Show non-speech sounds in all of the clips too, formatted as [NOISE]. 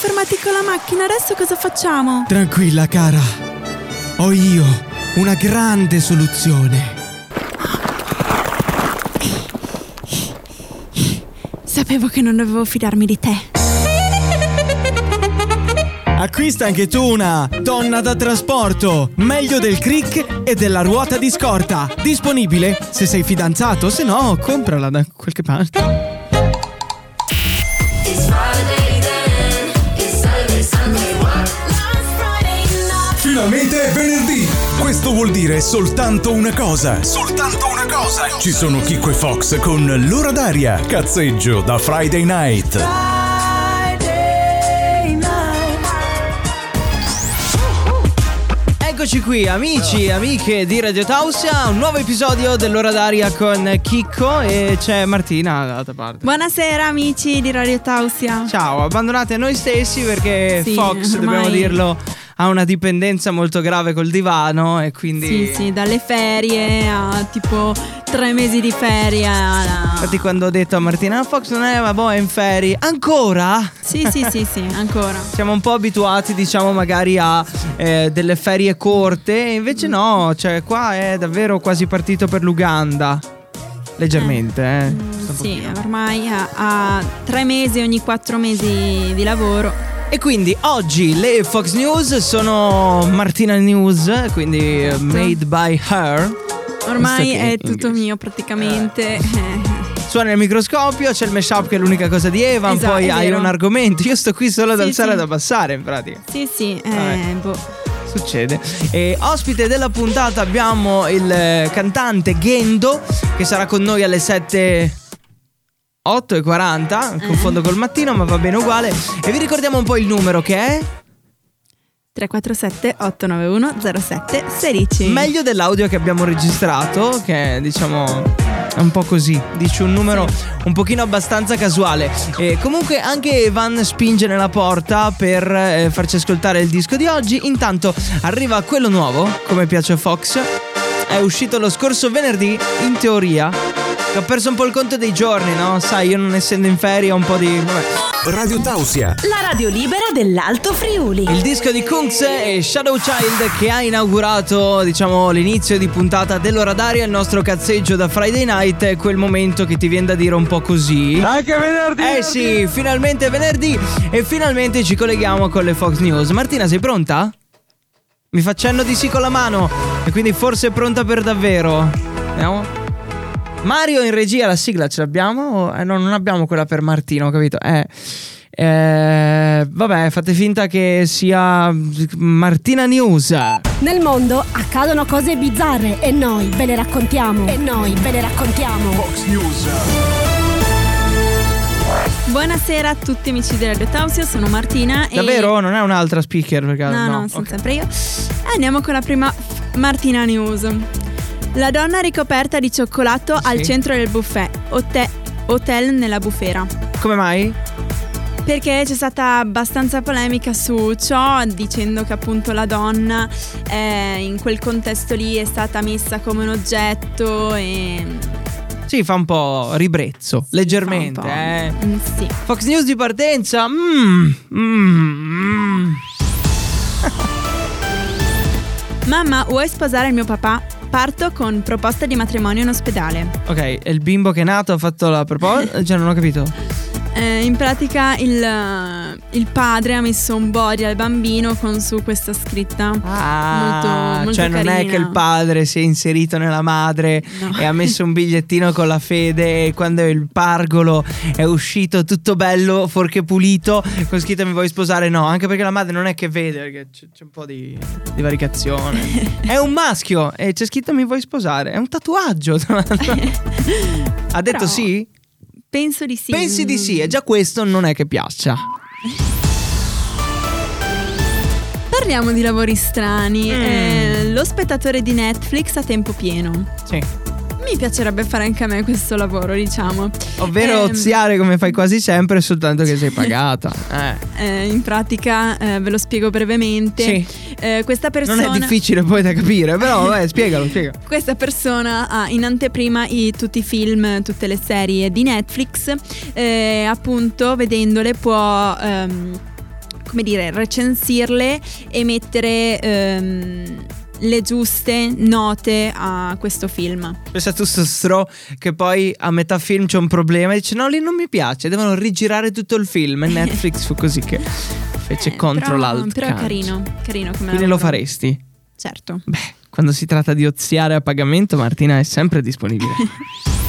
fermati con la macchina, adesso cosa facciamo? Tranquilla, cara. Ho io una grande soluzione. Sapevo che non dovevo fidarmi di te. Acquista anche tu una donna da trasporto, meglio del crick e della ruota di scorta. Disponibile se sei fidanzato, se no comprala da qualche parte. Questo vuol dire soltanto una cosa. Soltanto una cosa. Ci sono Kiko e Fox con l'ora d'aria. Cazzeggio da Friday night. Eccoci qui, amici e amiche di Radio Tausia, un nuovo episodio dell'ora d'aria con Chicco e c'è Martina dall'altra parte. Buonasera amici di Radio Tausia. Ciao, abbandonate a noi stessi perché Sì, Fox, ormai- dobbiamo dirlo, ha una dipendenza molto grave col divano e quindi... Sì, sì, dalle ferie a tipo tre mesi di ferie. alla- Infatti quando ho detto a Martina, "Ah, Fox non è, ma boh, è in ferie. Ancora? Sì, sì, sì, sì, [LAUGHS] ancora. Siamo un po' abituati, diciamo, magari a eh, delle ferie corte, e invece no, cioè qua è davvero quasi partito per l'Uganda. Leggermente, eh. Un Sì, ormai ha, ha tre mesi ogni quattro mesi di lavoro. E quindi oggi le Fox News sono Martina News, quindi eh, made by her. Ormai è tutto inglese. mio praticamente. Eh, [LAUGHS] Suona il microscopio, c'è il mashup che è l'unica cosa di Evan, Esatto, poi hai un argomento. Io sto qui solo ad Sì, alzare sì. ed abbassare in pratica. Sì, sì, eh, boh. Succede. E ospite della puntata abbiamo il eh, cantante Gendo che sarà con noi alle 7. 8 e 40, Eh. confondo col mattino, ma va bene uguale. E vi ricordiamo un po' il numero che è 347 891 07 16. meglio dell'audio che abbiamo registrato, che è, diciamo un po' così, dici un numero un pochino abbastanza casuale. E comunque anche Evan spinge nella porta per eh, farci ascoltare il disco di oggi. Intanto arriva quello nuovo, come piace a Fox. È uscito lo scorso venerdì, in teoria. Ho perso un po' il conto dei giorni, no? Sai, io non essendo in ferie ho un po' di... Vabbè. Radio Tausia. La radio libera dell'Alto Friuli. Il disco di Kunz e Shadow Child che ha inaugurato, diciamo, l'inizio di puntata dell'ora d'aria, il nostro cazzeggio da Friday Night, è quel momento che ti viene da dire un po' così. Anche venerdì! Eh sì, finalmente è venerdì e finalmente ci colleghiamo con le Fox News. Martina, sei pronta? Mi fa cenno di sì con la mano e quindi forse è pronta per davvero. Vediamo. Mario in regia la sigla ce l'abbiamo? Eh, no, non abbiamo quella per Martino, ho capito? Eh, eh, vabbè, fate finta che sia Martina News. Nel mondo accadono cose bizzarre e noi ve le raccontiamo. E noi ve le raccontiamo. Fox News. Buonasera a tutti amici di Radio Tausia, sono Martina. e- Davvero? Non è un'altra speaker? Per caso? No, no, sono ok. sempre io. Andiamo con la prima Martina News. La donna ricoperta di cioccolato al Sì. centro del buffet, hotel, hotel nella bufera. Come mai? Perché c'è stata abbastanza polemica su ciò, dicendo che appunto la donna eh, in quel contesto lì è stata messa come un oggetto e... Sì, fa un po' ribrezzo, leggermente. fa un po'. Eh. Mm, sì. Fox News di partenza. Mmm. Mm, mm. Mamma, vuoi sposare il mio papà? Parto con proposta di matrimonio in ospedale. Ok, è il bimbo che è nato ha fatto la proposta. Cioè, non ho capito. Eh, in pratica il, il padre ha messo un body al bambino con su questa scritta. Ah, molto, molto cioè non è carina. che il padre si è inserito nella madre No. e ha messo un bigliettino con la fede e quando il pargolo è uscito tutto bello, forché pulito, con scritto mi vuoi sposare? No, anche perché la madre non è che vede, perché c'è, c'è un po' di, di varicazione. [LAUGHS] è un maschio e c'è scritto mi vuoi sposare, è un tatuaggio. [LAUGHS] ha detto Però- sì? Penso di sì. Pensi di sì, e già questo non è che piaccia. Parliamo di lavori strani. Mm. Eh, lo spettatore di Netflix a tempo pieno. Sì. Mi piacerebbe fare anche a me questo lavoro, diciamo. Ovvero Ehm, oziare come fai quasi sempre, soltanto che sei pagata. Eh. [LAUGHS] eh, in pratica, eh, ve lo spiego brevemente. Sì. Eh, questa persona. Non è difficile poi da capire, però [LAUGHS] vabbè, spiegalo, spiegalo. Questa persona ha in anteprima i- tutti i film, tutte le serie di Netflix, eh, appunto vedendole può ehm, come dire, recensirle e mettere ehm, le giuste note a questo film. Pensa tu stro che poi a metà film c'è un problema e dice no lì non mi piace, devono rigirare tutto il film e Netflix fu così che fece Eh, contro però, l'altro. Però calcio. carino, carino come Quindi lo faresti? Certo. Beh, quando si tratta di oziare a pagamento Martina è sempre disponibile. [LAUGHS]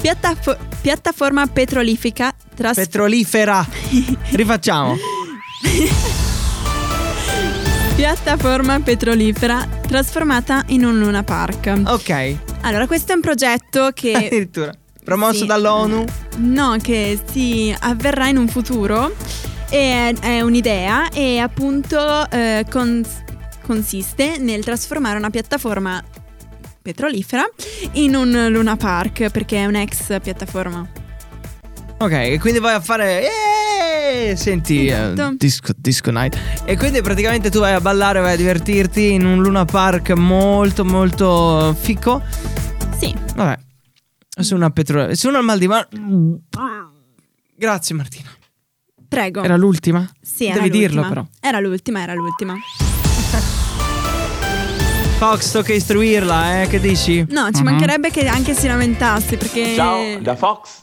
Piattafo- piattaforma petrolifica tras- Petrolifera. [LAUGHS] Rifacciamo. [LAUGHS] piattaforma petrolifera trasformata in un Luna Park. Ok. Allora, questo è un progetto che [LAUGHS] Addirittura. Promosso Sì. dall'ONU. no, che si avverrà in un futuro. E è, un'idea e appunto eh, cons- consiste nel trasformare una piattaforma petrolifera in un Luna Park perché è un'ex piattaforma. Ok, e quindi vai a fare. Senti, eh, Esatto. disco, disco night. E quindi praticamente tu vai a ballare, vai a divertirti in un Luna Park molto, molto fico. Sì, Vabbè. Su una petro. Su una mal di mare. Grazie, Martina. prego. Era l'ultima? Sì, era Devi dirlo, l'ultima. però. Era l'ultima, era l'ultima. [LAUGHS] Fox, tocca istruirla, eh? Che dici? No, ci Mhm. mancherebbe che anche si lamentasse perché... Ciao, da Fox.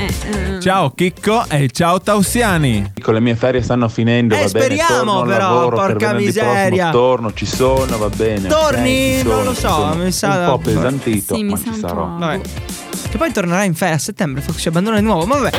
Eh, eh, Ciao Chicco e ciao Tausiani. Con le mie ferie stanno finendo, Eh, va bene. speriamo, torno al però, lavoro per porca venerdì miseria. prossimo, torno, ci sono, va bene. Torni? ci Non sono, lo so, sono. mi sa un po' pesantito, Sì, mi ma sa sarò. Vabbè. Che poi tornerà in ferie a settembre, Fox ci abbandona di nuovo. Ma vabbè.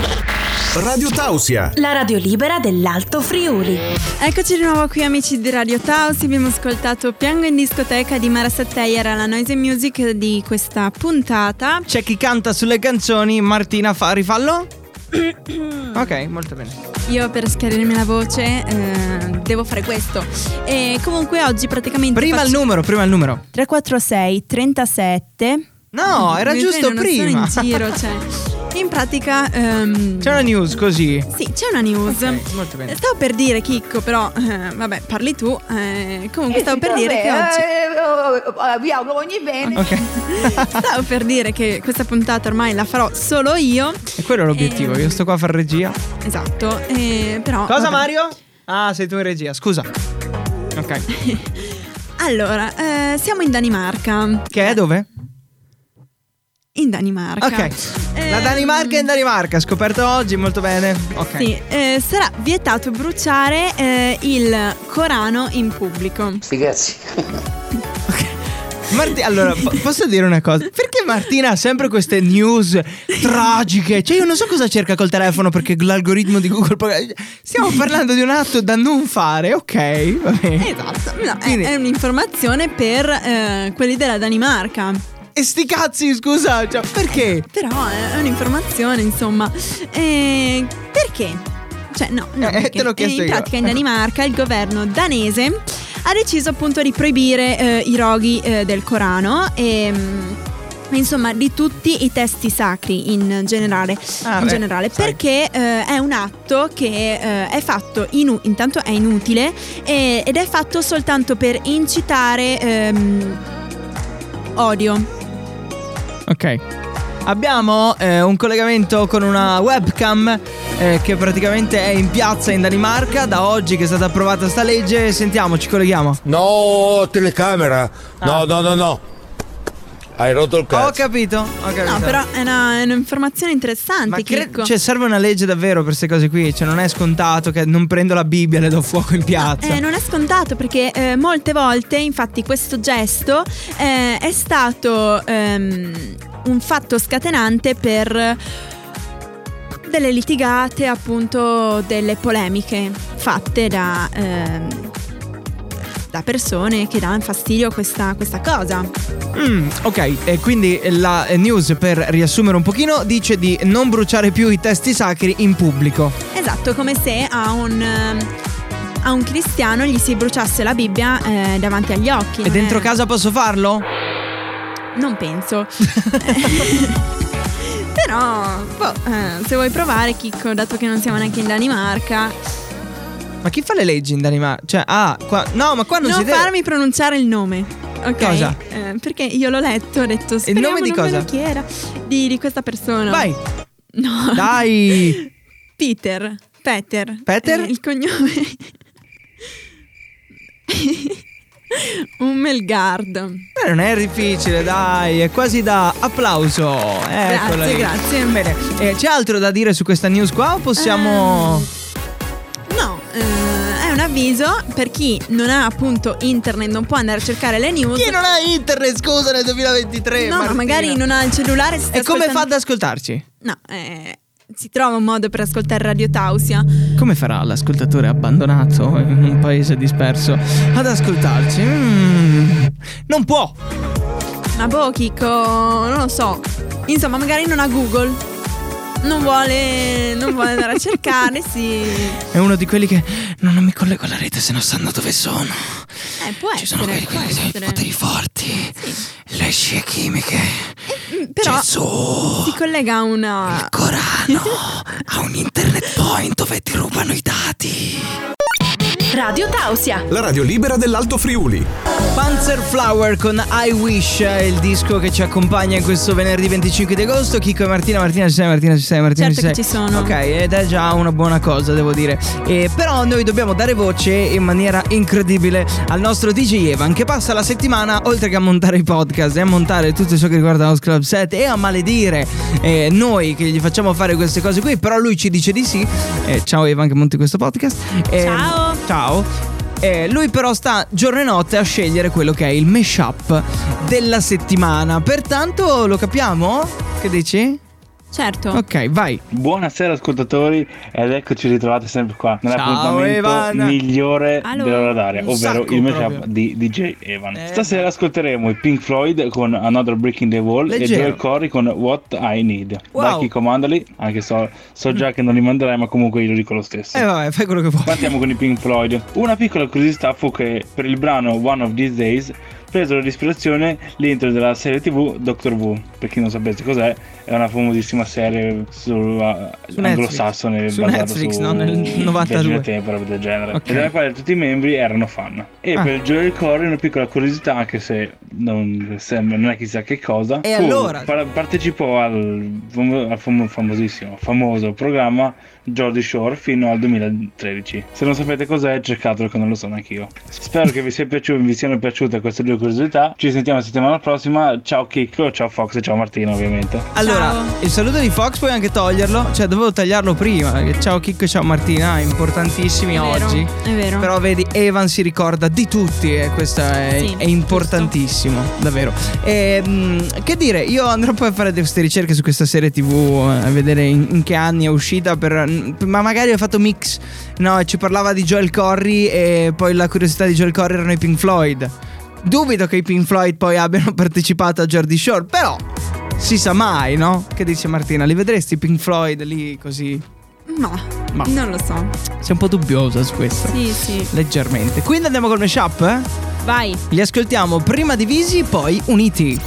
Radio Tausia. La radio libera dell'Alto Friuli. Eccoci di nuovo qui amici di Radio Tausi, abbiamo ascoltato Piango in discoteca di Mara Sattei, era la noise music di questa puntata. C'è chi canta sulle canzoni, Martina fa rifallo? [COUGHS] ok, molto bene. Io per schiarirmi la voce eh, devo fare questo. E comunque oggi praticamente... Prima il faccio- numero, prima il numero. 346 37 No, era giusto prima. Non sono in giro, [LAUGHS] cioè. In pratica. ehm, C'è una news così. Sì, c'è una news. Ok, molto bene. Stavo per dire, Chicco, però, eh, vabbè, parli tu. eh, comunque, stavo per dire che oggi. Ok. [LAUGHS] Stavo per dire che questa puntata ormai la farò solo io. E quello è l'obiettivo, Ehm, io sto qua a fare regia. Esatto. eh, però. Cosa vabbè. Mario? Ah, sei tu in regia, scusa. Ok. [LAUGHS] Allora, eh, siamo in Danimarca. Che è dove? In Danimarca. Ok. La Ehm, Danimarca è in Danimarca, scoperto oggi, molto bene. Ok. Sì, eh, sarà vietato bruciare eh, il Corano in pubblico. [LAUGHS] Marti- allora, po- posso dire una cosa? Perché Martina ha sempre queste news tragiche? Cioè, io non so cosa cerca col telefono perché l'algoritmo di Google. Stiamo parlando di un atto da non fare, ok? Va bene. Esatto, no, è, è un'informazione per eh, quelli della Danimarca. E sti cazzi, scusa, cioè, perché? Però è un'informazione, insomma. E perché? Cioè, no, no. Eh, te l'ho chiesto in io. pratica in Danimarca il governo danese ha deciso appunto di proibire eh, i roghi eh, del Corano e. mm, Insomma, di tutti i testi sacri in generale, Ah, in beh, generale perché eh, è un atto che eh, è fatto, inu- intanto è inutile e- ed è fatto soltanto per incitare ehm, odio. Ok. Abbiamo eh, un collegamento con una webcam eh, che praticamente è in piazza in Danimarca da oggi che è stata approvata sta legge. Sentiamo, ci colleghiamo. No, telecamera. No, no, no, no. Hai rotto il Ho cazzo. capito, ho capito. No, però è, una- è un'informazione interessante, Ma cre- cioè, serve una legge davvero per queste cose qui. Cioè, non è scontato che non prendo la Bibbia e le do fuoco in piazza. Eh, non è scontato perché eh, molte volte, infatti, questo gesto eh, è stato ehm, un fatto scatenante per delle litigate, appunto, delle polemiche fatte da, ehm, da persone che danno fastidio a questa, questa cosa. Mm, ok, e quindi la eh, news per riassumere un pochino dice di non bruciare più i testi sacri in pubblico. Esatto, come se a un. ehm, A un cristiano gli si bruciasse la Bibbia eh, davanti agli occhi. E dentro è- casa posso farlo? Non penso. [LAUGHS] [LAUGHS] Però, boh, eh, se vuoi provare, Chicco, dato che non siamo neanche in Danimarca, Ma chi fa le leggi in Danimarca? Cioè, ah, qua. No, ma qua non, non, si deve. farmi pronunciare il nome. Ok? Cosa? Eh, perché io l'ho letto, ho detto speriamo nome di non cosa? lo chieda. Di, di questa persona. Vai, No. dai. [LAUGHS] Peter. Peter. Peter? Eh, il cognome. [LAUGHS] Un Melgard. Eh, non è difficile, dai, è quasi da applauso. Eccola Grazie, lì. grazie. Bene, eh, c'è altro da dire su questa news qua o possiamo... No, eh, è un avviso per chi non ha appunto internet, non può andare a cercare le news. Chi non ha internet, scusa, nel 2023? No, ma Martina? magari non ha il cellulare. si sta E come fa ad ascoltarci? No, eh, si trova un modo per ascoltare Radio Tausia. Come farà l'ascoltatore abbandonato in un paese disperso ad ascoltarci? Mm, non può. Ma boh, Chico, non lo so. Insomma, magari non ha Google. Non vuole, non vuole andare a cercare, sì. È uno di quelli che no, non mi collego alla rete se non sanno dove sono. Eh, può Ci sono essere, quelli può che hanno i poteri forti, le scie chimiche, Mm, Però Gesù, si collega a una. Corano, [LAUGHS] a un internet point dove ti rubano i dati. Radio Tausia. La radio libera dell'Alto Friuli. Panzerflower con I Wish è il disco che ci accompagna in questo venerdì 25 di agosto. Chico e Martina, Martina ci sei, Martina ci sei, Martina Certo ci che sei. ci sono. Ok, ed è già una buona cosa, devo dire. E però noi dobbiamo dare voce in maniera incredibile al nostro DJ Evan che passa la settimana, oltre che a montare i podcast e a montare tutto ciò che riguarda House Club 7 e a maledire eh, noi che gli facciamo fare queste cose qui, però lui ci dice di sì. Eh, ciao Evan che monti questo podcast. Eh, Ciao. Ciao. Eh, lui però sta giorno e notte a scegliere quello che è il mashup della settimana. Pertanto lo capiamo? Che dici? Certo. Ok, vai. Buonasera ascoltatori ed eccoci ritrovati sempre qua nell'appuntamento migliore Allora, dell'ora d'aria, ovvero il mashup di DJ Evan. Eh, Stasera ascolteremo i Pink Floyd con Another Brick in the Wall Leggero. e Joel Corey con What I Need. Wow. Dai chi comandali, anche so, so già che non li manderai ma comunque io lo dico lo stesso. Eh vabbè, fai quello che vuoi. Partiamo con i Pink Floyd. Una piccola curiosità fu che per il brano One of These Days presero l'ispirazione l'intro della serie tv Doctor Who. Per chi non sapesse cos'è, è una famosissima serie su, uh, Su anglosassone Netflix. Su Netflix, su no, nel 92. viaggi nel tempo, roba del genere. Ok. E della quale tutti i membri erano fan. E Ah. per Joel Corey una piccola curiosità, anche se non sembra, non è chissà che cosa. E fu- allora? par- partecipò al, famo- al famo- famosissimo, famoso programma Jordi Shore fino al 2013. Se non sapete cos'è, cercatelo che non lo so neanche io. Spero che vi, sia piaciuto, vi siano piaciute queste due curiosità. Ci sentiamo la settimana prossima. Ciao Chicco, ciao Fox e ciao Martino ovviamente. Allora, Ciao. il saluto di Fox puoi anche toglierlo. Cioè, dovevo tagliarlo prima. Ciao Chicco e ciao Martina, importantissimi È vero, oggi. È vero. Però vedi, Evan si ricorda di tutti e questo è, Sì, è importantissimo, davvero. E, mh, che dire, io andrò poi a fare queste ricerche su questa serie TV, eh, a vedere in, in che anni è uscita, per, ma magari ho fatto mix, no, ci parlava di Joel Corry e poi la curiosità di Joel Corry erano i Pink Floyd. Dubito che i Pink Floyd poi abbiano [LAUGHS] partecipato a Jordi Shore, però si sa mai, no? Che dice Martina, li vedresti i Pink Floyd lì così? Ma, Ma. non lo so. Sei un po' dubbiosa su questo. Sì, sì. Leggermente. Quindi andiamo col mashup, eh? Vai. Li ascoltiamo prima divisi, poi uniti.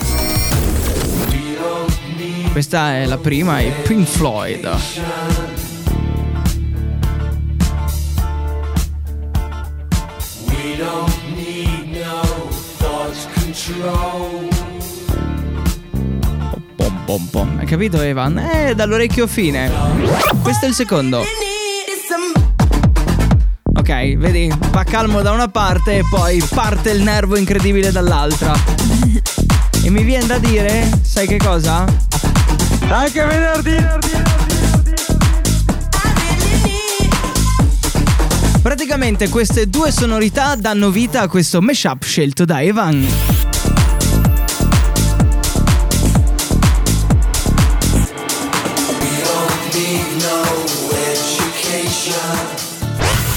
Questa è la prima, i Pink Floyd. Pom pom pom. Hai capito Evan? Eh, dall'orecchio fine. Questo è il secondo. Ok, vedi, va calmo da una parte e poi parte il nervo incredibile dall'altra. E mi viene da dire, sai che cosa? Anche venerdì! Praticamente queste due sonorità danno vita a questo mashup scelto da Evan.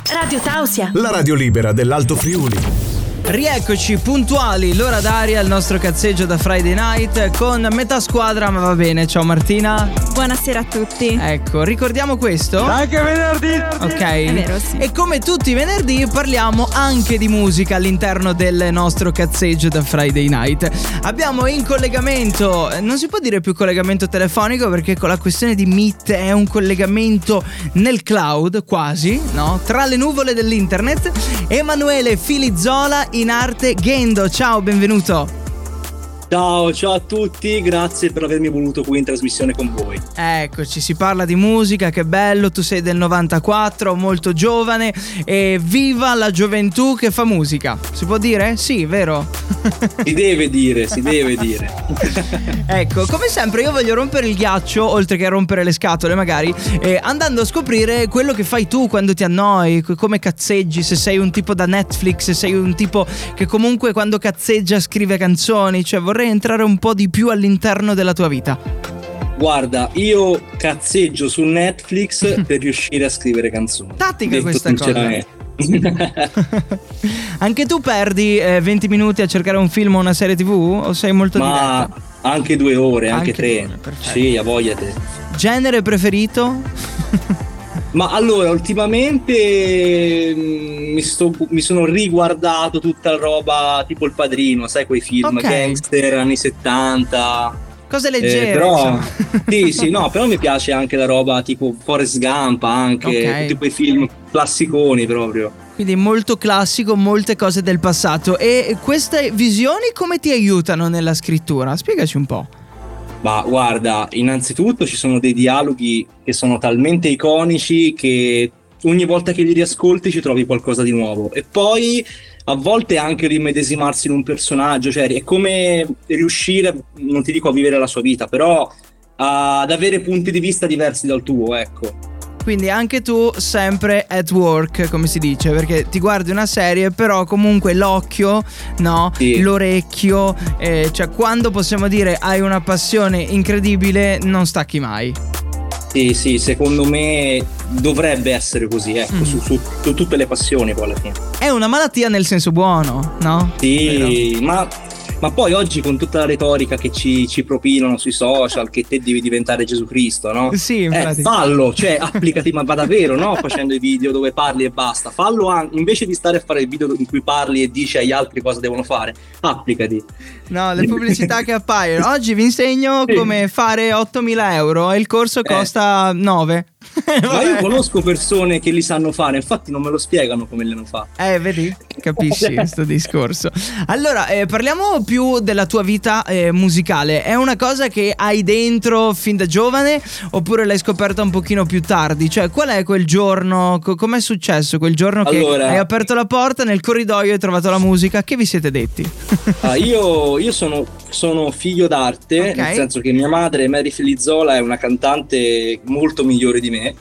Radio Tausia. La radio libera dell'Alto Friuli. Rieccoci puntuali, l'ora d'aria, il nostro cazzeggio da Friday Night con metà squadra, ma va bene. Ciao Martina. Buonasera a tutti. Ecco, ricordiamo questo? Anche venerdì! Ok. È vero, sì. E come tutti i venerdì parliamo anche di musica all'interno del nostro cazzeggio da Friday Night. Abbiamo in collegamento, non si può dire più collegamento telefonico perché con la questione di Meet è un collegamento nel cloud, quasi, no? Tra le nuvole dell'internet. Emanuele Filizzola in arte Gendo. Ciao, benvenuto. Ciao, ciao a tutti, grazie per avermi voluto qui in trasmissione con voi. Eccoci, si parla di musica, che bello, tu sei del 94, molto giovane e viva la gioventù che fa musica. Si può dire? Sì, vero? [LAUGHS] Si deve dire, si deve dire. [LAUGHS] ecco, come sempre io voglio rompere il ghiaccio, oltre che rompere le scatole magari, eh, andando a scoprire quello che fai tu quando ti annoi, come cazzeggi, se sei un tipo da Netflix, se sei un tipo che comunque quando cazzeggia scrive canzoni, cioè vorrei vorrei entrare un po' di più all'interno della tua vita. Guarda, io cazzeggio su Netflix [LAUGHS] per riuscire a scrivere canzoni. Tattica questa cosa. [LAUGHS] [LAUGHS] Anche tu perdi eh, 20 minuti a cercare un film o una serie tv? O sei molto Ma diretta? Anche due ore, anche, anche tre. Ore, sì, a voglia te. Genere preferito? Ma allora, ultimamente mm, mi, sto, mi, sono riguardato tutta la roba tipo Il Padrino, sai quei film okay. gangster anni 70. Cose leggere. Eh, però, [LAUGHS] sì, sì, no, però mi piace anche la roba tipo Forrest Gump, anche okay. tutti quei film classiconi proprio. Quindi molto classico, molte cose del passato. E queste visioni come ti aiutano nella scrittura? Spiegaci un po'. Ma guarda, innanzitutto ci sono dei dialoghi che sono talmente iconici che ogni volta che li riascolti ci trovi qualcosa di nuovo. E poi a volte anche rimedesimarsi in un personaggio, cioè è come riuscire, non ti dico a vivere la sua vita, però ad avere punti di vista diversi dal tuo, ecco quindi anche tu sempre at work, come si dice, perché ti guardi una serie, però comunque l'occhio, no? Sì. L'orecchio, eh, cioè quando possiamo dire hai una passione incredibile, non stacchi mai. Sì, sì, secondo me dovrebbe essere così, ecco, mm. su, su, su, tutte le passioni poi alla fine. È una malattia nel senso buono, no? Sì, Vero? ma ma poi oggi con tutta la retorica che ci, ci propinano sui social, che te devi diventare Gesù Cristo, no? Sì, eh, infatti. Eh, fallo, cioè applicati, ma va davvero, no? Facendo i video dove parli e basta. Fallo anche, invece di stare a fare il video in cui parli e dici agli altri cosa devono fare, applicati. No, le pubblicità che appaiono. Oggi vi insegno sì. come fare 8.000 euro e il corso eh. costa eh. 9. Ma [LAUGHS] io conosco persone che li sanno fare, infatti non me lo spiegano come li hanno fatti. Eh, vedi? Capisci [LAUGHS] questo discorso. Allora, eh, parliamo più della tua vita eh, musicale. È una cosa che hai dentro fin da giovane oppure l'hai scoperta un pochino più tardi? Cioè, qual è quel giorno? Co- com'è successo quel giorno allora, che hai aperto la porta nel corridoio e hai trovato la musica? Che vi siete detti? ah, io, io sono, sono, figlio d'arte, okay. nel senso che mia madre, Mary Filizzola, è una cantante molto migliore di me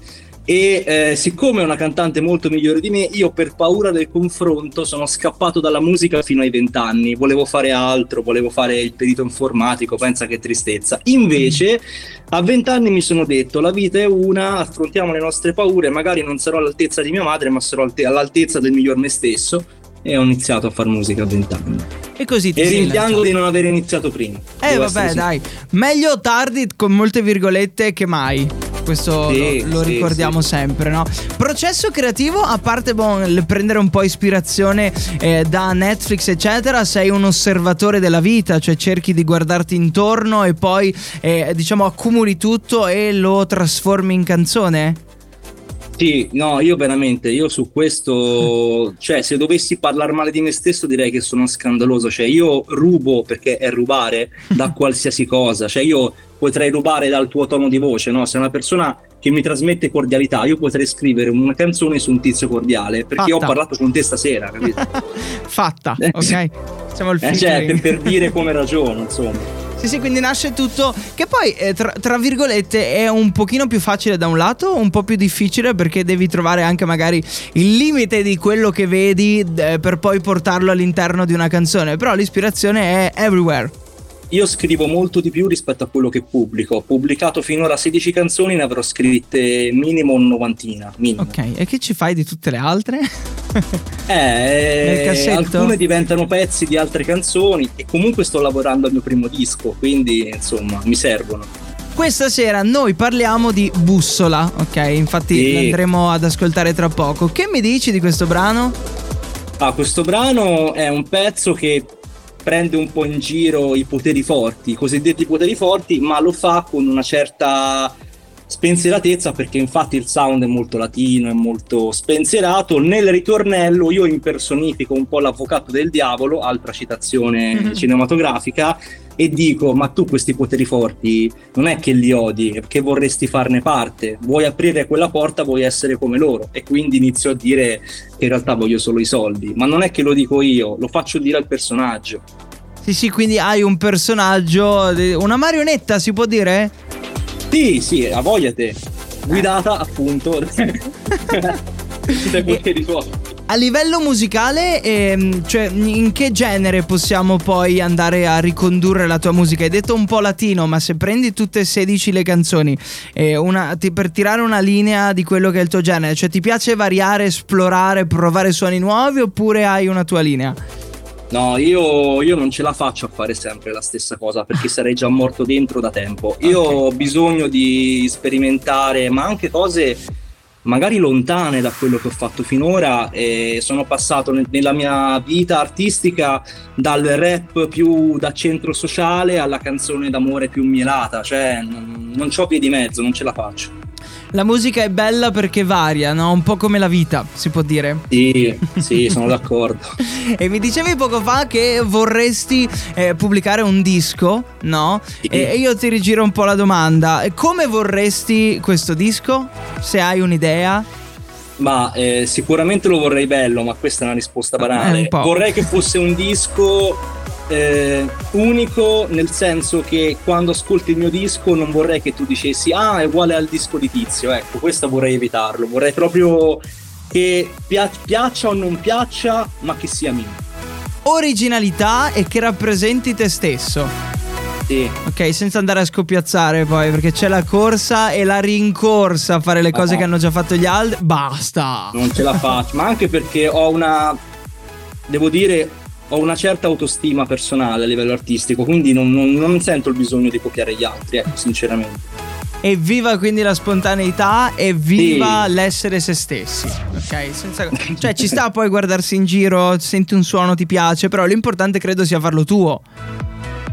e eh, siccome è una cantante molto migliore di me, io per paura del confronto sono scappato dalla musica fino ai vent'anni, volevo fare altro, volevo fare il perito informatico, pensa che tristezza. Invece a vent'anni mi sono detto la vita è una, affrontiamo le nostre paure, magari non sarò all'altezza di mia madre, ma sarò all'altezza del miglior me stesso e ho iniziato a fare musica a vent'anni. E così ti E rimpiango di non aver iniziato prima. Eh vabbè dai, meglio tardi con molte virgolette che mai questo sì, lo, lo sì, ricordiamo sì. sempre, no? Processo creativo, a parte bon, prendere un po' ispirazione eh, da Netflix, eccetera, sei un osservatore della vita, cioè cerchi di guardarti intorno e poi eh, diciamo accumuli tutto e lo trasformi in canzone? Sì, no, io veramente, io su questo, [LAUGHS] cioè se dovessi parlare male di me stesso direi che sono scandaloso, cioè io rubo perché è rubare da [LAUGHS] qualsiasi cosa, cioè io potrei rubare dal tuo tono di voce, no? Sei una persona che mi trasmette cordialità, io potrei scrivere una canzone su un tizio cordiale perché Fatta. ho parlato con te stasera, capito? [LAUGHS] Fatta, ok? Siamo al eh, cioè, per, per dire come ragiono, insomma. Sì, sì, quindi nasce tutto. Che poi, eh, tra, tra, virgolette, è un pochino più facile da un lato, un po' più difficile perché devi trovare anche magari il limite di quello che vedi eh, per poi portarlo all'interno di una canzone. Però l'ispirazione è everywhere. Io scrivo molto di più rispetto a quello che pubblico. Ho pubblicato finora 16 canzoni, ne avrò scritte minimo un novantina. Minimo. Ok, e che ci fai di tutte le altre? [LAUGHS] eh, alcune diventano pezzi di altre canzoni e comunque sto lavorando al mio primo disco, quindi insomma mi servono. Questa sera noi parliamo di Bussola, ok? Infatti sì. andremo ad ascoltare tra poco. Che mi dici di questo brano? Ah, questo brano è un pezzo che prende un po' in giro i poteri forti, i cosiddetti poteri forti, ma lo fa con una certa spensieratezza perché infatti il sound è molto latino, è molto spensierato. Nel ritornello io impersonifico un po' l'avvocato del diavolo, altra citazione mm-hmm. cinematografica, e dico ma tu questi poteri forti non è che li odi, è che vorresti farne parte, vuoi aprire quella porta, vuoi essere come loro e quindi inizio a dire che in realtà voglio solo i soldi, ma non è che lo dico io, lo faccio dire al personaggio. Sì, sì, quindi hai un personaggio, una marionetta si può dire? Sì, sì, a voglia te. Guidata appunto dai poteri forti. A livello musicale, ehm, cioè, in che genere possiamo poi andare a ricondurre la tua musica? Hai detto un po' latino, ma se prendi tutte e 16 le canzoni eh, una, ti, per tirare una linea di quello che è il tuo genere, cioè ti piace variare, esplorare, provare suoni nuovi oppure hai una tua linea? No, io, io, non ce la faccio a fare sempre la stessa cosa perché sarei già morto dentro da tempo. Io okay. ho bisogno di sperimentare, ma anche cose magari lontane da quello che ho fatto finora e sono passato nella mia vita artistica dal rap più da centro sociale alla canzone d'amore più mielata, cioè non, non ho piedi di mezzo, non ce la faccio. La musica è bella perché varia, no? Un po' come la vita, si può dire. Sì, sì, sono d'accordo. [LAUGHS] e mi dicevi poco fa che vorresti eh, pubblicare un disco, no? Sì. E, e io ti rigiro un po' la domanda. Come vorresti questo disco? Se hai un'idea? Ma eh, sicuramente lo vorrei bello, ma questa è una risposta banale. Un vorrei che fosse un disco eh, unico nel senso che quando ascolti il mio disco non vorrei che tu dicessi ah è uguale al disco di Tizio, ecco questo vorrei evitarlo, vorrei proprio che pia- piaccia o non piaccia ma che sia mio. Originalità e che rappresenti te stesso. Sì. Ok, senza andare a scoppiazzare poi, perché c'è la corsa e la rincorsa a fare le cose ah, che hanno già fatto gli altri. Basta! Non ce la faccio, ma anche perché ho una. Devo dire, ho una certa autostima personale a livello artistico, quindi non, non, non sento il bisogno di copiare gli altri, ecco, sinceramente. Evviva quindi la spontaneità e viva sì. l'essere se stessi. Ok? Senza... [LAUGHS] cioè, ci sta poi guardarsi in giro, senti un suono, ti piace, però l'importante credo sia farlo tuo.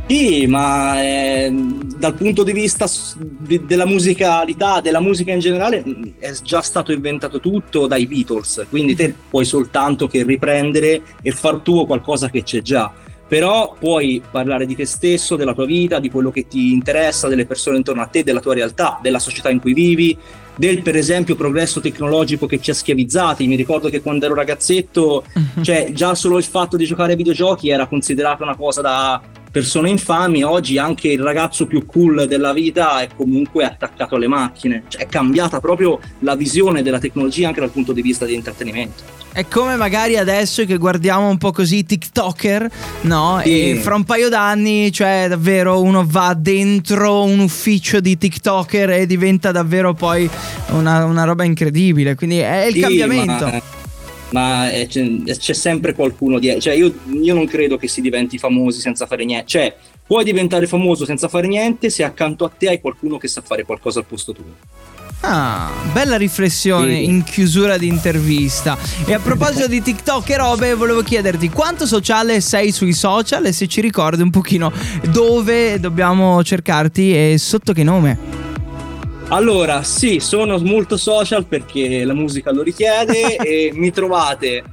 Sì, ma eh, dal punto di vista di, della musicalità, della musica in generale, è già stato inventato tutto dai Beatles, quindi te puoi soltanto che riprendere e far tuo qualcosa che c'è già. Però puoi parlare di te stesso, della tua vita, di quello che ti interessa, delle persone intorno a te, della tua realtà, della società in cui vivi, del per esempio progresso tecnologico che ci ha schiavizzati. Mi ricordo che quando ero ragazzetto, cioè già solo il fatto di giocare ai videogiochi era considerato una cosa da persone infami, oggi anche il ragazzo più cool della vita è comunque attaccato alle macchine. Cioè, è cambiata proprio la visione della tecnologia anche dal punto di vista di intrattenimento. È come magari adesso che guardiamo un po' così i TikToker, no? Sì. E fra un paio d'anni, cioè davvero uno va dentro un ufficio di TikToker e diventa davvero poi una, una roba incredibile. Quindi è il sì, cambiamento. Ma ma eh, c'è, c'è, sempre qualcuno dietro. Cioè, io, io, non credo che si diventi famosi senza fare niente. Cioè, puoi diventare famoso senza fare niente se accanto a te hai qualcuno che sa fare qualcosa al posto tuo. Ah, bella riflessione sì. in chiusura di intervista. E a proposito di TikTok e robe, volevo chiederti quanto sociale sei sui social e se ci ricordi un pochino dove dobbiamo cercarti e sotto che nome. Allora, sì, sono molto social perché la musica lo richiede [LAUGHS] e mi trovate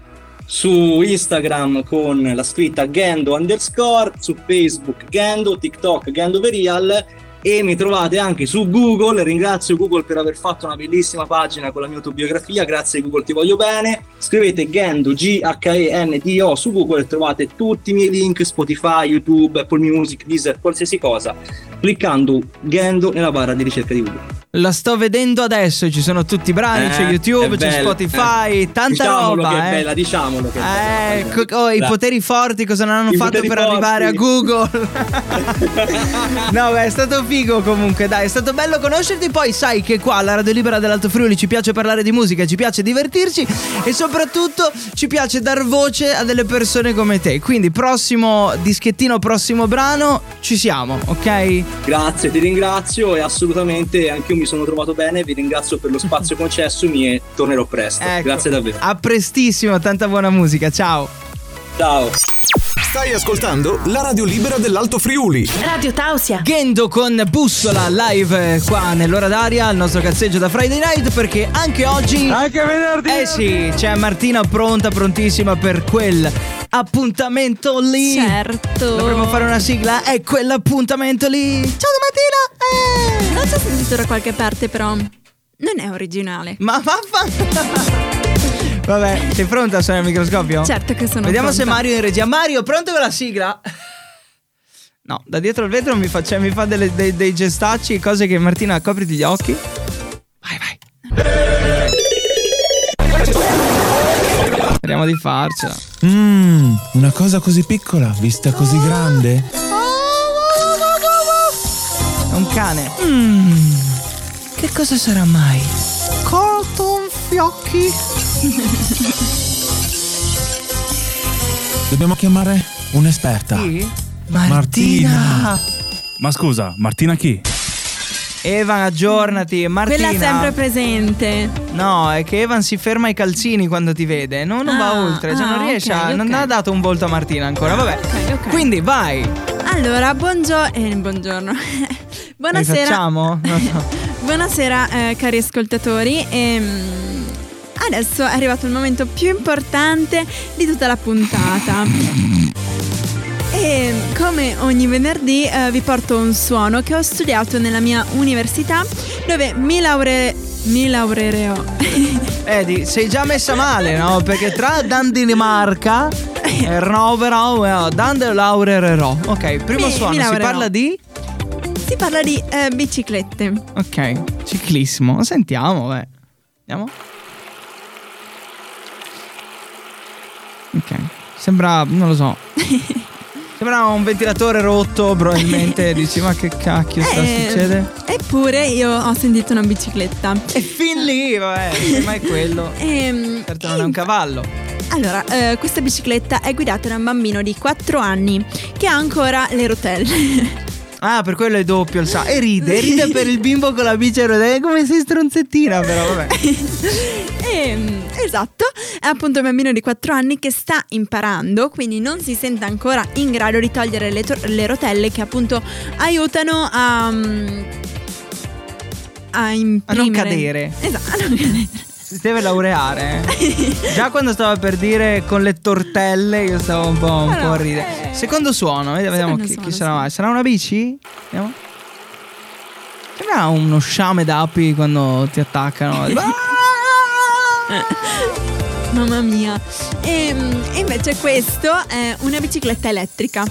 su Instagram con la scritta Gendo underscore, su Facebook Gendo, TikTok Gendo Verial e mi trovate anche su Google. Ringrazio Google per aver fatto una bellissima pagina con la mia autobiografia. Grazie Google, ti voglio bene. Scrivete Gendo G-H-E-N-D-O su Google e trovate tutti i miei link: Spotify, YouTube, Apple Music, Deezer, qualsiasi cosa. Cliccando Gendo nella barra di ricerca di Google. La sto vedendo adesso, ci sono tutti i brani, eh, c'è YouTube, c'è Spotify, eh. tanta diciamolo roba. Che eh. è bella, diciamolo che è bella. Ecco, oh, i poteri forti cosa non hanno I fatto per forti. arrivare a Google? [LAUGHS] [LAUGHS] no, beh, è stato figo comunque, dai, è stato bello conoscerti. Poi sai che qua alla Radio Libera dell'Alto Friuli ci piace parlare di musica, ci piace divertirci e soprattutto ci piace dar voce a delle persone come te. Quindi prossimo dischettino, prossimo brano, ci siamo, ok? Grazie, ti ringrazio e assolutamente anche io mi sono trovato bene, vi ringrazio per lo spazio [LAUGHS] concessomi e tornerò presto. Ecco, Grazie davvero. A prestissimo, tanta buona musica, ciao. Ciao. Stai ascoltando la radio libera dell'Alto Friuli. Radio Tausia. Gendo con Bussola live eh, qua nell'ora d'aria al nostro cazzeggio da Friday Night perché anche oggi Anche venerdì. Eh sì, c'è Martina pronta, prontissima per quel appuntamento lì. Certo. Dovremmo fare una sigla, è quell'appuntamento lì. Ciao Martina! Eh. Non so sentito da qualche parte, però non è originale. Ma vaffa. [LAUGHS] Vabbè, sei pronta a suonare il microscopio? Certo che sono Vediamo se pronta. Mario è in regia. Mario, pronto con la sigla? No, da dietro al vetro mi fa, cioè, mi fa delle- dei, dei gestacci, cose che Martina, copriti gli occhi. Vai, vai. Speriamo di farcela. Mmm, una cosa così piccola, vista così grande. È un cane. Mm, che cosa sarà mai? Cotton fiocchi. Dobbiamo chiamare un'esperta. Chi? Martina. Ma scusa, Martina chi? Evan, aggiornati. Martina. Quella sempre presente. No, è che Evan si ferma ai calzini quando ti vede. No, non va Ah, oltre. Cioè, ah, non riesce ok, a. Non ok. ha dato un volto a Martina ancora. Vabbè. Ok, ok. Quindi vai. Allora, buongiorno. Eh, buongiorno. [LAUGHS] Buonasera. Rifacciamo? Non so. [LAUGHS] Buonasera eh, cari ascoltatori. Ehm, adesso è arrivato il momento più importante di tutta la puntata. E come ogni venerdì eh, vi porto un suono che ho studiato nella mia università dove mi, laure- mi laureerò. [LAUGHS] Vedi, sei già messa male, no? Perché tra Danimarca e Roverò, Dan laurerò. Ok, primo Mi- suono. mi si parla di. si parla di eh, biciclette. Ok, ciclismo. Sentiamo, beh. Andiamo. Ok. Sembra, non lo so. [LAUGHS] Sembra un ventilatore rotto, probabilmente. [LAUGHS] Dici, ma che cacchio sta Eh, succede? Eppure io ho sentito una bicicletta. E fin lì, vabbè, ma è quello. [LAUGHS] Ehm, Certo, non è un cavallo. Allora, eh, questa bicicletta è guidata da un bambino di 4 anni che ha ancora le rotelle. Ah, per quello è doppio il sa. E ride, ride per il bimbo con la bici a. Come sei stronzettina, però, vabbè. [LAUGHS] Ehm, esatto, è appunto un bambino di 4 anni che sta imparando, quindi non si sente ancora in grado di togliere le, to- le rotelle che appunto aiutano a... mm, A, imprimere. cadere. Esatto, a non cadere. Si deve laureare. [LAUGHS] Già quando stava per dire con le tortelle, io stavo un po', un Però, po' a ridere. eh, Secondo suono, vediamo, chi, chi suono, sarà sì. mai. Sarà una bici? Vediamo. Sembra uno sciame d'api quando ti attaccano. [LAUGHS] Mamma mia. Ehm, E invece questo è una bicicletta elettrica.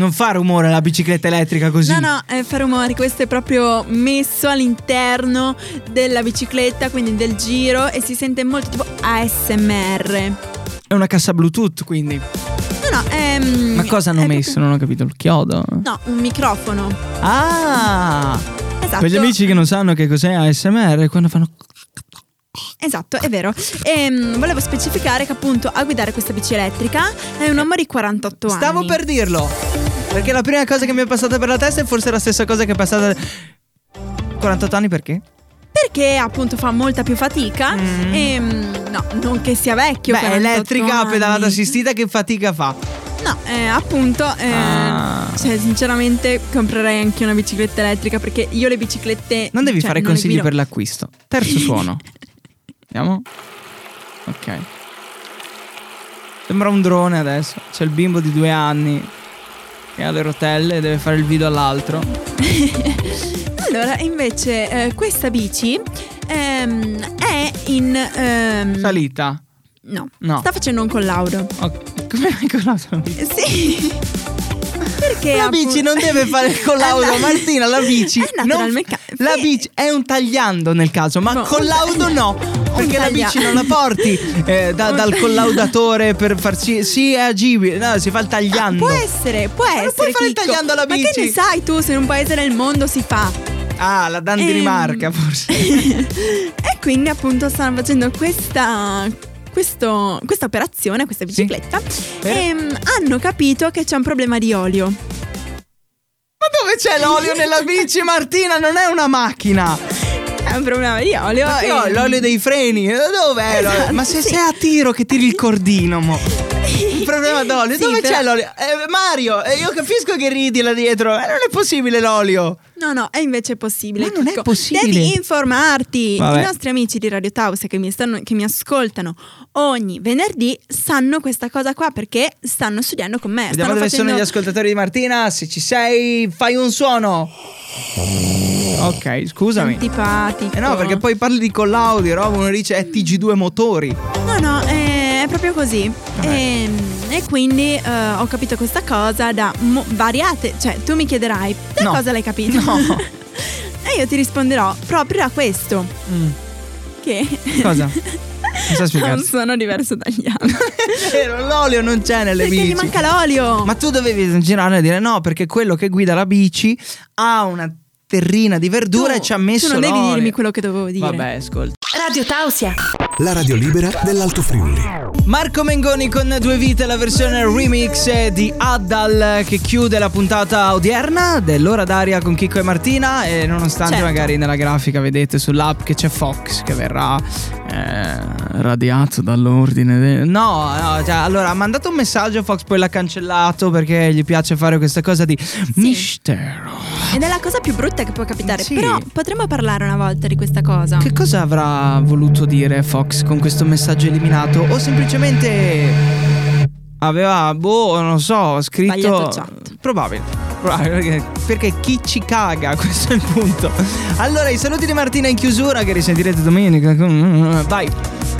Non fa rumore la bicicletta elettrica così. No, no, eh, fa rumori, questo è proprio messo all'interno della bicicletta, quindi del giro e si sente molto tipo ASMR. È una cassa Bluetooth, quindi. No, no, ehm, Ma cosa hanno è messo? proprio- Non ho capito. Il chiodo? No, un microfono. Ah! Esatto. Per gli amici che non sanno che cos'è ASMR, quando fanno. Esatto, è vero. Ehm, volevo specificare che appunto a guidare questa bici elettrica è un uomo di 48 anni. Stavo per dirlo. Perché la prima cosa che mi è passata per la testa è forse la stessa cosa che è passata. 48 anni perché? Perché appunto fa molta più fatica. E no, non che sia vecchio. Mm. Beh, 48 elettrica, anni. pedalata assistita, che fatica fa? No, eh, appunto, eh, Ah. cioè, sinceramente comprerei anche una bicicletta elettrica perché io le biciclette... Non devi cioè, fare non consigli per l'acquisto. Terzo [LAUGHS] suono. Vediamo. Ok. Sembra un drone adesso. C'è il bimbo di due anni che ha le rotelle e deve fare il video all'altro. [LAUGHS] Allora, invece, eh, questa bici ehm, è in... ehm, Salita. no, No. sta facendo un collaudo. Ok. Come hai? Eh, Sì. Perché La bici non deve fare il collaudo. [LAUGHS] Martina. La bici. È non- mecca- La bici è un tagliando nel caso, ma No, collaudo no. Perché la bici non la porti eh, da- [LAUGHS] dal collaudatore per farci. Sì, è agibile. No, si fa il tagliando. Può essere, può non essere. puoi fare il tagliando alla Ma che bici? ne sai tu se in un paese del mondo si fa? Ah, la Danimarca, Ehm. forse. [LAUGHS] e quindi appunto stanno facendo questa, questo- questa operazione, questa bicicletta Per- e mm, hanno capito che c'è un problema di olio. Ma dove c'è l'olio nella bici, Martina? Non è una macchina. È un problema di olio. Ma e- ho l'olio dei freni? Eh, Dov'è? Esatto, [LAUGHS] Ma se sì. sei a tiro che tiri il cordino, mo. Il problema d'olio. Sì, Dove però- c'è l'olio? Eh, Mario, eh, io capisco che ridi là dietro. Ma non è possibile l'olio. No, no, è invece possibile. Ma non è possibile. Devi informarti. Vabbè. I nostri amici di Radio Tausia che mi, stanno, che mi ascoltano ogni venerdì sanno questa cosa qua perché stanno studiando con me. Vediamo dove facendo... sono gli ascoltatori di Martina. Se ci sei, fai un suono. Ok, scusami. Antipatico. Eh no, perché poi parli di collaudio, roba, uno dice è TG2 motori. No, no, è, è proprio così. E, e quindi eh, ho capito questa cosa da mo- variate. Cioè, tu mi chiederai, da No. cosa l'hai capito? No. [LAUGHS] e io ti risponderò proprio a questo. Mm. Che Cosa? [LAUGHS] Non suono diverso dagli altri. [LAUGHS] È vero, l'olio non c'è nelle perché bici. gli manca l'olio. Ma tu dovevi girare e dire no, perché quello che guida la bici ha una terrina di verdura Tu- e ci ha messo Tu non devi l'olio. dirmi quello che dovevo dire. Vabbè, ascolta. Radio Tausia. La radio libera dell'Alto Friuli. Marco Mengoni con due vite, la versione remix di Addal che chiude la puntata odierna dell'ora d'aria con Chicco e Martina e nonostante Certo. magari nella grafica vedete sull'app che c'è Fox che verrà eh, radiato dall'ordine de- no, no, cioè, allora ha mandato un messaggio Fox poi l'ha cancellato perché gli piace fare questa cosa di mistero Ed è la cosa più brutta che può capitare. Sì. Però potremmo parlare una volta di questa cosa. Che cosa avrà voluto dire Fox con questo messaggio eliminato? O semplicemente aveva, boh, non so, scritto. Probabile. Perché, perché chi ci caga? Questo è [LAUGHS] il punto. Allora, i saluti di Martina in chiusura che risentirete domenica. Vai.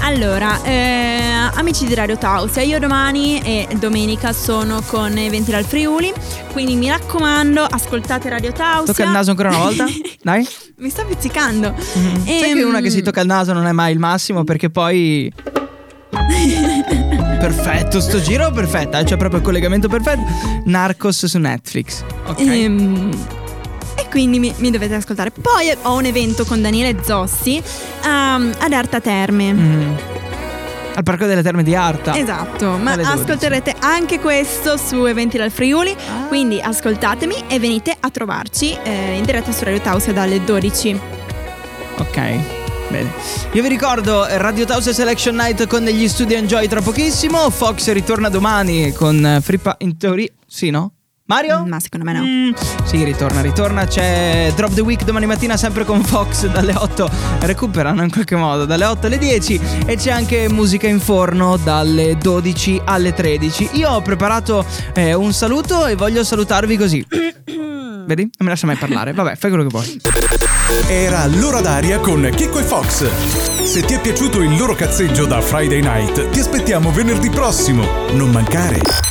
Allora, eh, amici di Radio Tausia, io domani e domenica sono con Eventi dal Friuli, quindi mi raccomando, ascoltate Radio Tausia. Tocca il naso ancora una volta? [LAUGHS] Dai. mi sta pizzicando. Sai Ehm, che una che si tocca il naso non è mai il massimo perché poi. [LAUGHS] perfetto, sto giro perfetto, eh, c'è proprio il collegamento perfetto. Narcos su Netflix. Ok. ehm, e quindi mi, mi dovete ascoltare. Poi ho un evento con Daniele Zossi ehm, ad Arta Terme. Mm. Al Parco delle Terme di Arta. Esatto, ma Alle 12. ascolterete anche questo su Eventi dal Friuli, Ah. quindi ascoltatemi e venite a trovarci eh, in diretta su Radio Tausia dalle 12. Ok. Bene. Io vi ricordo Radio House Selection Night con degli Studio Enjoy tra pochissimo. Fox ritorna domani con Frippa in teoria. Sì, no? Mario? Ma secondo me no. Mm, sì, ritorna, ritorna. C'è Drop the Week domani mattina sempre con Fox dalle 8. Recuperano in qualche modo dalle 8 alle 10. E c'è anche musica in forno dalle 12 alle 13. Io ho preparato eh, un saluto e voglio salutarvi così. [CLEARS THROAT] Vedi? Non mi lascia mai parlare. Vabbè, fai quello che vuoi. Era l'ora d'aria con Chicco e Fox. Se ti è piaciuto il loro cazzeggio da Friday Night, ti aspettiamo venerdì prossimo. Non mancare.